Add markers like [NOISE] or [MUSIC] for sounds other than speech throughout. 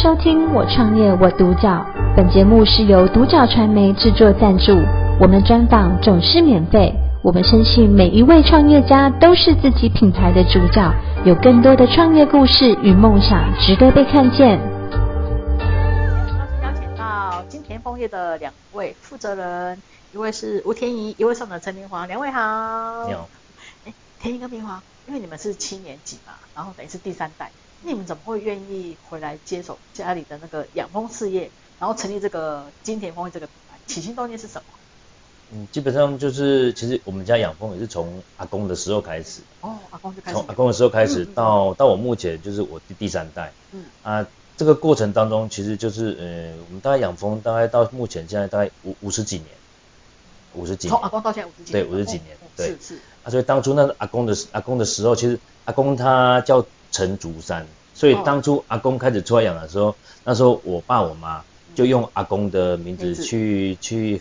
收听我创业我独角，本节目是由独角传媒制作赞助，我们专访总是免费。我们相信每一位创业家都是自己品牌的主角，有更多的创业故事与梦想值得被看见。邀请到金田枫叶的两位负责人，一位是吴天怡，一位是我们的陈明华，两位好。你好。哎，天怡跟明华，因为你们是七年级嘛，然后等于是第三代。你们怎么会愿意回来接手家里的那个养蜂事业，然后成立这个金田枫叶这个品牌？起心动念是什么？嗯，基本上就是其实我们家养蜂也是从阿公的时候开始。哦，阿公就开始。从阿公的时候开始到、嗯、到我目前就是我第第三代。嗯。啊，这个过程当中其实就是呃，我们大概养蜂大概到目前现在大概五五十几年，五十几年。从阿公到现在五十几年。对，五十几年。哦、对。是是。啊，所以当初那个阿公的阿公的时候，其实阿公他叫。陈竹山，所以当初阿公开始出来养的时候，那时候我爸我妈就用阿公的名字去去，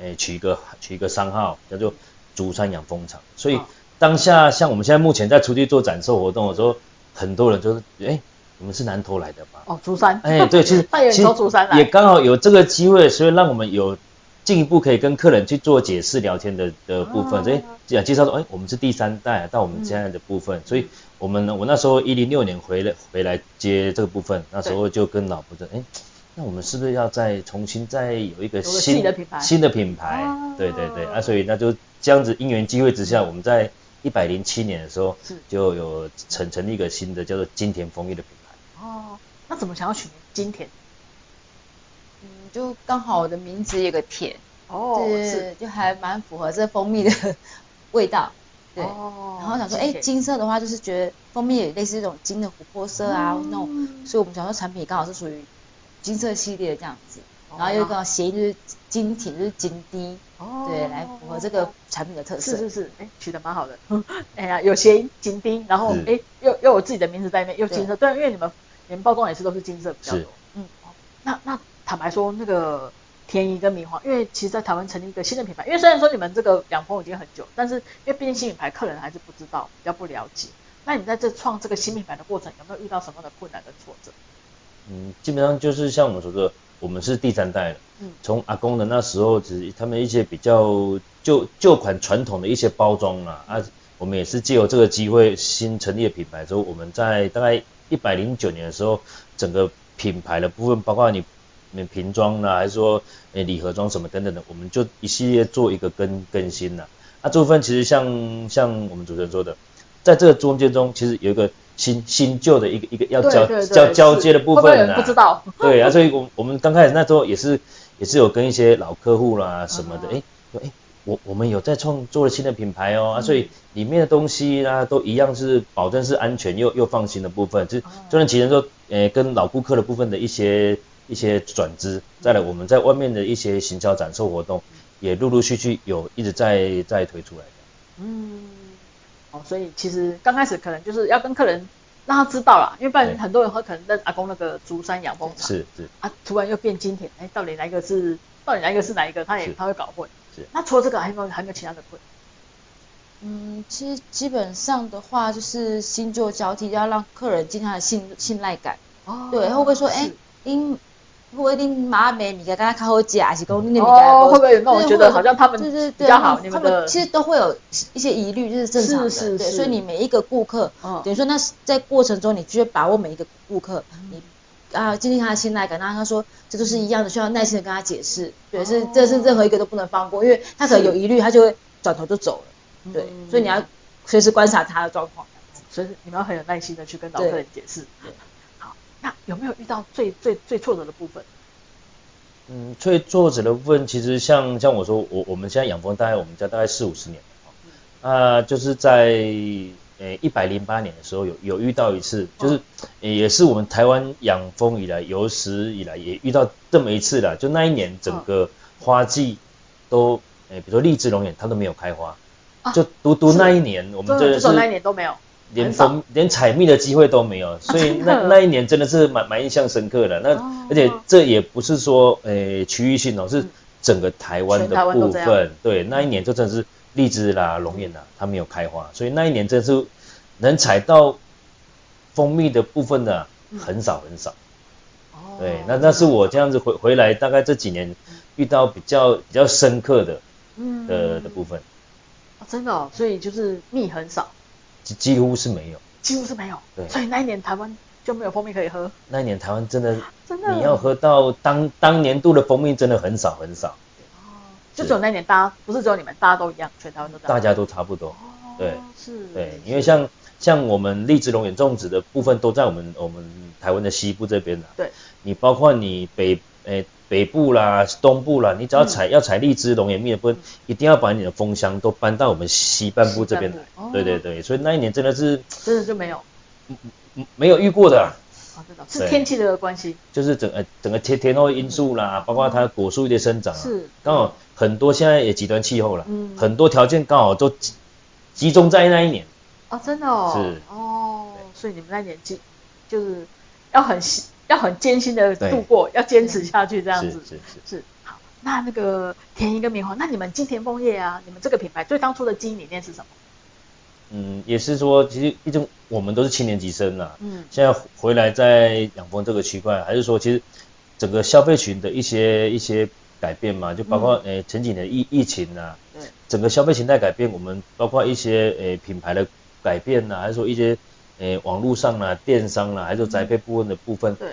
呃，取一个取一个商号，叫做竹山养蜂场。所以当下像我们现在目前在出去做展售活动的时候，很多人就是，哎，你们是南投来的吧？哦，竹山。哎，对，其实 [LAUGHS] 其实也刚好有这个机会，所以让我们有。进一步可以跟客人去做解释、聊天的的部分，所以介绍说，哎，我们是第三代到我们现在的部分，嗯、所以我们呢，我那时候一零六年回来回来接这个部分，那时候就跟老婆说，哎，那我们是不是要再重新再有一个新的品牌？新的品牌，啊对对对，啊，所以那就这样子因缘机会之下，我们在一百零七年的时候就有成成立一个新的叫做金田枫叶的品牌。哦，那怎么想要取名金田？就刚好我的名字有个甜哦，是就还蛮符合这蜂蜜的 [LAUGHS] 味道，对。哦、然后想说，哎，金色的话就是觉得蜂蜜也类似一种金的琥珀色啊，嗯、那种，所以我们想说产品刚好是属于金色系列的这样子。哦、然后又刚好谐音就是金田就是金滴，哦，对，来符合这个产品的特色。是是是，哎，取得蛮好的。[LAUGHS] 哎呀，有谐音金滴，然后哎又又有自己的名字在里面，又金色，对，对，因为你们你们包装也是都是金色比较多。是嗯，那那。坦白说，那个天一跟明华，因为其实，在台湾成立一个新的品牌，因为虽然说你们这个养蜂已经很久，但是因为毕竟新品牌，客人还是不知道，比较不了解。那你在这创这个新品牌的过程，有没有遇到什么样的困难跟挫折？嗯，基本上就是像我们所说的，我们是第三代了。嗯。从阿公的那时候，只他们一些比较旧旧款传统的一些包装啊，啊，我们也是借由这个机会新成立的品牌之后，我们在大概一百零九年的时候，整个品牌的部分，包括你。瓶装啦，还是说诶礼盒装什么等等的，我们就一系列做一个更更新了。啊，这部分其实像像我们主持人说的，在这个中间中，其实有一个新新旧的一个一个要交交交接的部分呢。不知道。对啊，所以我我们刚开始那时候也是也是有跟一些老客户啦什么的，哎说哎我我们有在创做了新的品牌哦，啊，所以里面的东西啦都一样是保证是安全又又放心的部分，就就算其实说诶跟老顾客的部分的一些。一些转资，再来我们在外面的一些行销展售活动，也陆陆续续有一直在在推出来的。嗯，哦，所以其实刚开始可能就是要跟客人让他知道啦，因为不然很多人会可能认阿公那个竹山养蜂场，是是啊，突然又变金田，哎，到底哪一个是到底哪一个是哪一个，他也他会搞混。是，那除了这个还有没有还有没有其他的困？嗯，其实基本上的话就是新旧交替，要让客人经常的信信赖感。哦，对，会不会说哎，因会不会你妈买米给大家看好假，还是讲你的米给哦，会不会有那种觉得好像他们比较好？你们的其实都会有一些疑虑，就是正常的。是是是。所以你每一个顾客，等于说那在过程中，你就要把握每一个顾客，你啊，建立他的信赖感。然后他说这都是一样的，需要耐心的跟他解释。对，是这是任何一个都不能放过，因为他可能有疑虑，他就会转头就走了。对，所以你要随时观察他的状况。所以你们要很有耐心的去跟老客人解释。那有没有遇到最最最挫折的部分？嗯，最挫折的部分，其实像像我说，我我们现在养蜂大概我们家大概四五十年了，啊、呃，就是在呃一百零八年的时候有有遇到一次，就是也是我们台湾养蜂以来有史以来也遇到这么一次了，就那一年整个花季都，呃，比如说荔枝龙眼它都没有开花，就独独那一年我们真的是那一年都没有。连蜂连采蜜的机会都没有，所以那那一年真的是蛮蛮印象深刻的。那而且这也不是说诶区域性哦，是整个台湾的部分。对，那一年就真的是荔枝啦、龙眼啦，它没有开花，所以那一年真的是能采到蜂蜜的部分的很少很少。哦。对，那那是我这样子回回来，大概这几年遇到比较比较深刻的，嗯的的部分。哦，真的哦，所以就是蜜很少。几几乎是没有。几乎是没有。对。所以那一年台湾就没有蜂蜜可以喝。那一年台湾真的，[LAUGHS] 真的，你要喝到当当年度的蜂蜜真的很少很少。哦就只有那年，大家不是只有你们，大家都一样，全台湾都。大家都差不多，哦、对，是，对，因为像像我们荔枝龙眼种植的部分都在我们我们台湾的西部这边啦。对，你包括你北诶、欸、北部啦、东部啦，你只要采、嗯、要采荔枝龙眼蜜的部分，一定要把你的蜂箱都搬到我们西半部这边来。哦、对对对，所以那一年真的是真的就没有，没有遇过的。啊，真的是天气的关系，就是整个整个天天候因素啦，包括它果树的生长，是。刚好很多现在也极端气候了，嗯，很多条件刚好都集集中在那一年。哦，真的哦，是。哦，所以你们那年纪就是要很要很艰辛的度过，要坚持下去这样子，是是是。好，那那个田一跟棉花，那你们金田枫叶啊，你们这个品牌最当初的经营理念是什么？嗯，也是说，其实一直我们都是七年级生呐，嗯，现在回来在养蜂这个区块，还是说，其实整个消费群的一些一些改变嘛，就包括诶、嗯。欸、前几年疫疫情呐、整个消费形态改变，我们包括一些诶、欸、品牌的改变呐，还是说一些诶、欸、网络上啦、电商啦，还是说宅配部分的部分，对，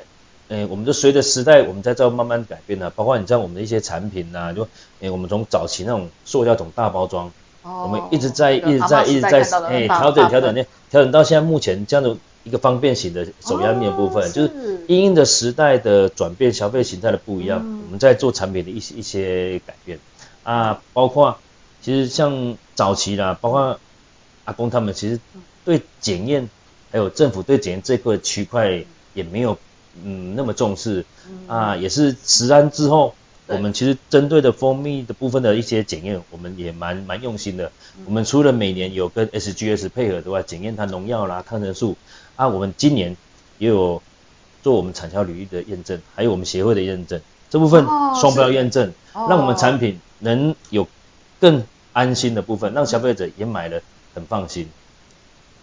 诶、欸，我们就随着时代，我们在这慢慢改变呐，包括你像我们的一些产品呐，就诶、欸、我们从早期那种塑胶桶大包装。我们一直在一直在一直在诶调整调整呢，调整到现在目前这样的一个方便型的手压面部分，就是因应的时代的转变，消费形态的不一样，我们在做产品的一些一些改变。啊，包括其实像早期啦，包括阿公他们其实对检验还有政府对检验这块区块也没有嗯那么重视。啊，也是食安之后。我们其实针对的蜂蜜的部分的一些检验，我们也蛮蛮用心的。嗯、我们除了每年有跟 SGS 配合的话，检验它农药啦、抗生素。啊，我们今年也有做我们产销履历的验证，还有我们协会的验证，这部分双标验证，哦、让我们产品能有更安心的部分，让消费者也买了很放心。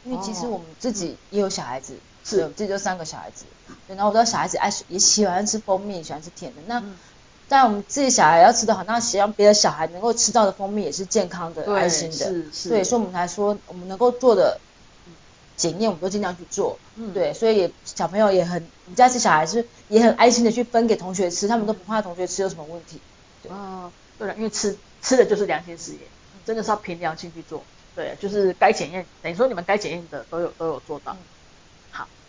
因为其实我们自己也有小孩子，是，自己就三个小孩子，对，然后我知道小孩子爱也喜欢吃蜂蜜，喜欢吃甜的，那。嗯但我们自己小孩要吃的好，那希望别的小孩能够吃到的蜂蜜也是健康的、安心的。是是。对，所以我们才说，我们能够做的检验，我们都尽量去做。嗯。对，所以也小朋友也很，我们家是小孩是也很安心的去分给同学吃，他们都不怕同学吃有什么问题。对。哦，对了，因为吃吃的就是良心事业，真的是要凭良心去做。对，就是该检验，等于说你们该检验的都有都有做到。嗯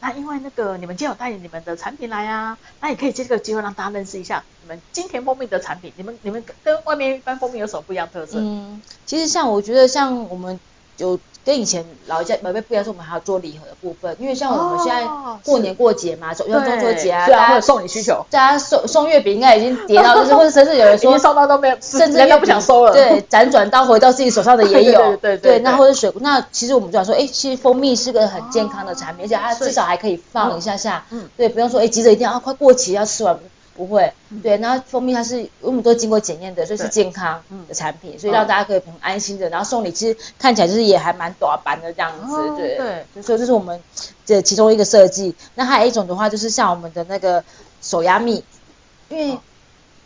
那因为那个你们今天有带你们的产品来啊，那也可以借这个机会让大家认识一下你们金田蜂蜜的产品。你们你们跟外面一般蜂蜜有什么不一样特色？嗯，其实像我觉得像我们有。跟以前老一家宝贝不一样，是我们还要做礼盒的部分，因为像我们现在过年过节嘛，中中秋节啊，大家会送礼需求，大家送送月饼应该已经叠到，[LAUGHS] 就是或者甚至有人说送到都没有，甚至都不想收了，对，辗转到回到自己手上的也有，[LAUGHS] 对对对，那或者水果，那其实我们就想说，哎，其实蜂蜜是个很健康的产品，而且它至少还可以放一下下，嗯，对，不用说哎急着一定要快过期要吃完。不会，对，然后蜂蜜它是我们都经过检验的，所以是健康的产品，所以让大家可以很安心的，然后送礼其实看起来就是也还蛮短版的这样子，对。对，所以这是我们这其中一个设计。那还有一种的话，就是像我们的那个手压蜜，因为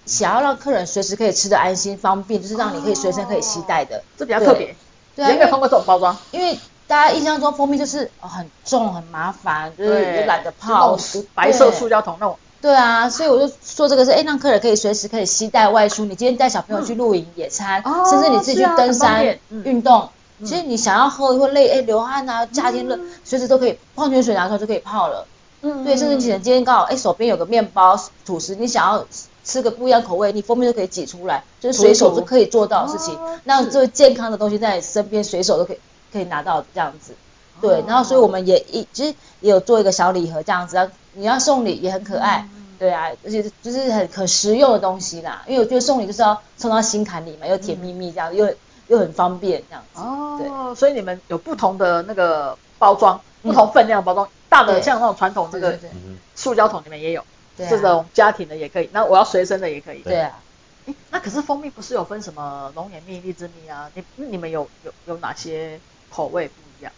想要让客人随时可以吃的安心方便，就是让你可以随身可以携带的，这比较特别。对啊，没有看过这种包装，因为大家印象中蜂蜜就是很重很麻烦，就是也懒得泡，白色塑胶桶那种。对啊，所以我就说这个是，哎，让客人可以随时可以携带外出。你今天带小朋友去露营、野餐，甚至你自己去登山运动，其实你想要喝或累，哎，流汗啊，夏天热，随时都可以，矿泉水拿出来就可以泡了。嗯，对，甚至你今天刚好，哎，手边有个面包、吐司，你想要吃个不一样口味，你蜂蜜都可以挤出来，就是随手就可以做到的事情。那这健康的东西在你身边，随手都可以可以拿到这样子。对，然后所以我们也一其实也有做一个小礼盒这样子。你要送礼也很可爱，嗯、对啊，而且就是很很实用的东西啦。因为我觉得送礼就是要送到心坎里嘛，又甜蜜蜜这样，嗯、又又很方便这样子。哦，对，所以你们有不同的那个包装，嗯、不同分量的包装，大的像那种传统这个塑胶桶里面也有，对这种家庭的也可以。那我要随身的也可以。对啊。诶，那可是蜂蜜不是有分什么龙眼蜜、荔枝蜜啊？你你们有有有哪些口味不一样？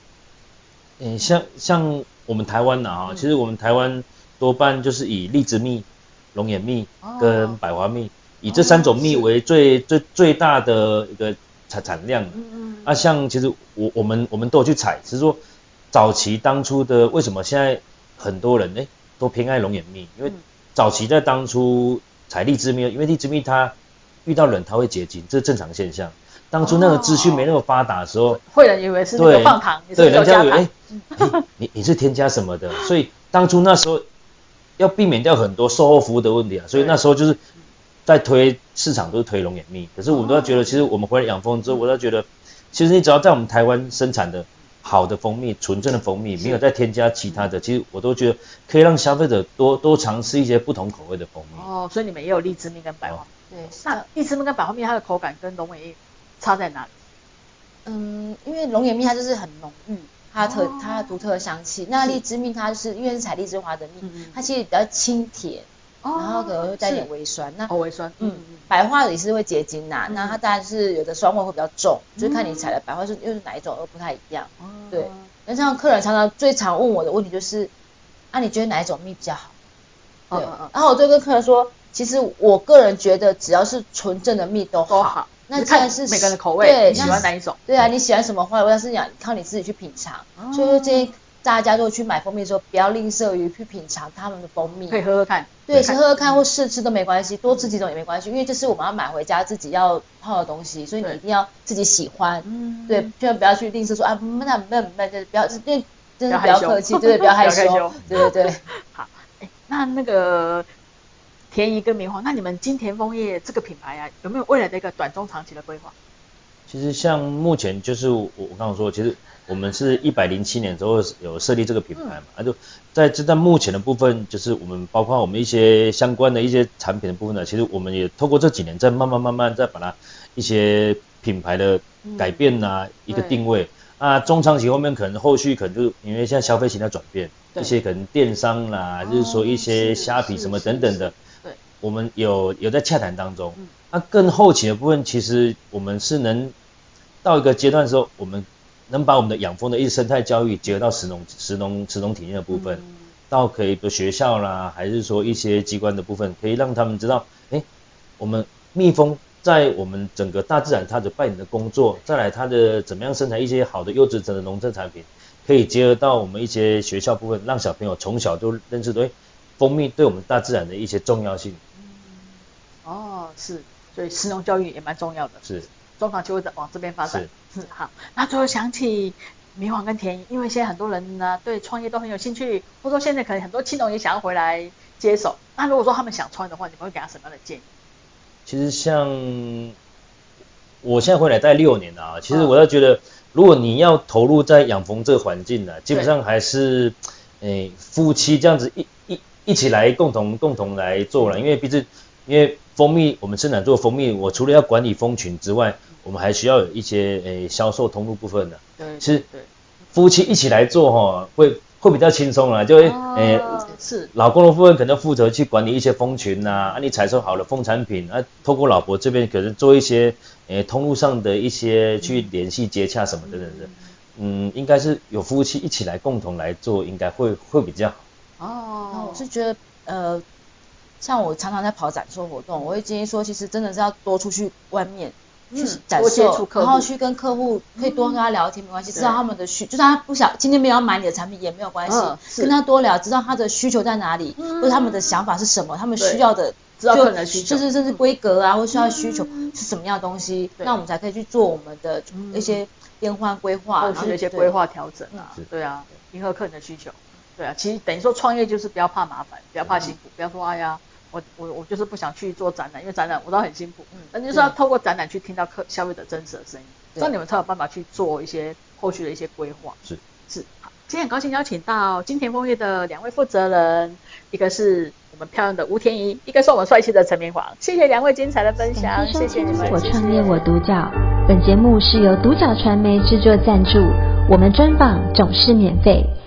诶，像像。我们台湾的啊，其实我们台湾多半就是以荔枝蜜、龙眼蜜跟百花蜜，哦、以这三种蜜为最、哦、最最大的一个产产量。嗯嗯。啊，像其实我我们我们都有去采，只是说早期当初的为什么现在很多人呢都偏爱龙眼蜜？因为早期在当初采荔枝蜜，因为荔枝蜜它遇到冷它会结晶，这是正常现象。当初那个资讯没那么发达的时候，会人以为是那个放糖，对，人家以为哎，你你是添加什么的？[LAUGHS] 所以当初那时候要避免掉很多售后服务的问题啊，所以那时候就是在推市场都是推龙眼蜜。可是我们都要觉得，其实我们回来养蜂之后，我都觉得，其实你只要在我们台湾生产的好的蜂蜜，纯正的蜂蜜，没有再添加其他的，其实我都觉得可以让消费者多多尝试一些不同口味的蜂蜜。哦，所以你们也有荔枝蜜跟百花蜜。对，那荔枝蜜跟百花蜜它的口感跟龙眼蜜差在哪里？嗯，因为龙眼蜜它就是很浓郁，它的特、哦、它的独特的香气。那荔枝蜜它就是因为是采荔枝花的蜜，嗯、它其实比较清甜，哦、然后可能会带点微酸。那微酸，嗯，百花也是会结晶呐，嗯、那它当然是有的酸味会比较重，嗯、就是看你采的百花是又是哪一种又不太一样。嗯、对，那像客人常常最常问我的问题就是，啊，你觉得哪一种蜜比较好？对，然后我就跟客人说，其实我个人觉得只要是纯正的蜜都好。都好那既然是每个人的口味，对，你喜欢哪一种？对啊，你喜欢什么花味？但是讲靠你自己去品尝。哦、所以说，建议大家如果去买蜂蜜的时候，不要吝啬于去品尝他们的蜂蜜。可以喝喝看。对，先喝喝看或试吃都没关系，多吃几种也没关系，因为这是我们要买回家自己要泡的东西，所以你一定要自己喜欢。嗯。对，千万不要去吝啬说啊，闷啊闷闷，就是不要，因为真的不要客气，对，不要害羞。[LAUGHS] 对对对。[LAUGHS] 好，哎，那那个。田宜跟明皇，那你们金田枫叶这个品牌啊，有没有未来的一个短中长期的规划？其实像目前就是我我刚刚说，其实我们是一百零七年之后有设立这个品牌嘛，那、嗯、就在这在目前的部分，就是我们包括我们一些相关的一些产品的部分呢，其实我们也透过这几年在慢慢慢慢再把它一些品牌的改变呐、啊，嗯、一个定位。啊，中长期后面可能后续可能就是因为现在消费型在转变，一些可能电商啦，哦、就是说一些虾皮什么等等的。我们有有在洽谈当中，那、啊、更后期的部分，其实我们是能到一个阶段的时候，我们能把我们的养蜂的一些生态教育结合到食农、食农、食农体验的部分，嗯、到可以的学校啦，还是说一些机关的部分，可以让他们知道，哎，我们蜜蜂在我们整个大自然它的扮演的工作，再来它的怎么样生产一些好的优质的农政产品，可以结合到我们一些学校部分，让小朋友从小就认识对蜂蜜对我们大自然的一些重要性。哦，是，所以实农教育也蛮重要的，是，中长期会往这边发展，是，是 [LAUGHS] 好。那最后想起明皇跟田颐，因为现在很多人呢对创业都很有兴趣，或者说现在可能很多青农也想要回来接手。那如果说他们想创业的话，你们会给他什么样的建议？其实像我现在回来待六年了啊，其实我要觉得，如果你要投入在养蜂这个环境呢，基本上还是，诶，夫妻这样子一一一起来共同共同来做了，因为毕竟因为。蜂蜜，我们生产做蜂蜜，我除了要管理蜂群之外，我们还需要有一些诶销售通路部分的。对，其实夫妻一起来做哈，会会比较轻松啦，就会诶是老公的部分可能负责去管理一些蜂群呐，啊你采收好了蜂产品，啊透过老婆这边可能做一些诶通路上的一些去联系接洽什么等等的，嗯，应该是有夫妻一起来共同来做，应该会会比较好。哦，我是觉得呃。像我常常在跑展售活动，我会建议说，其实真的是要多出去外面去展售，然后去跟客户可以多跟他聊天，没关系，知道他们的需，就算他不想今天没有要买你的产品也没有关系，跟他多聊，知道他的需求在哪里，或者他们的想法是什么，他们需要的，知道可能需求，甚至甚至规格啊，或需要需求是什么样的东西，那我们才可以去做我们的一些变换规划，后续的一些规划调整啊，对啊，迎合客人的需求。对啊，其实等于说创业就是不要怕麻烦，不要怕辛苦，不要说哎呀，我我我就是不想去做展览，因为展览我知道很辛苦。嗯，那就是要透过展览去听到客消费者真实的声音，这样你们才有办法去做一些后续的一些规划。是是，好，今天很高兴邀请到金田蜂业的两位负责人，一个是我们漂亮的吴天怡，一个是我们帅气的陈明皇。谢谢两位精彩的分享，谢谢你们。我创业我独角，本节目是由独角传媒制作赞助，我们专访总是免费。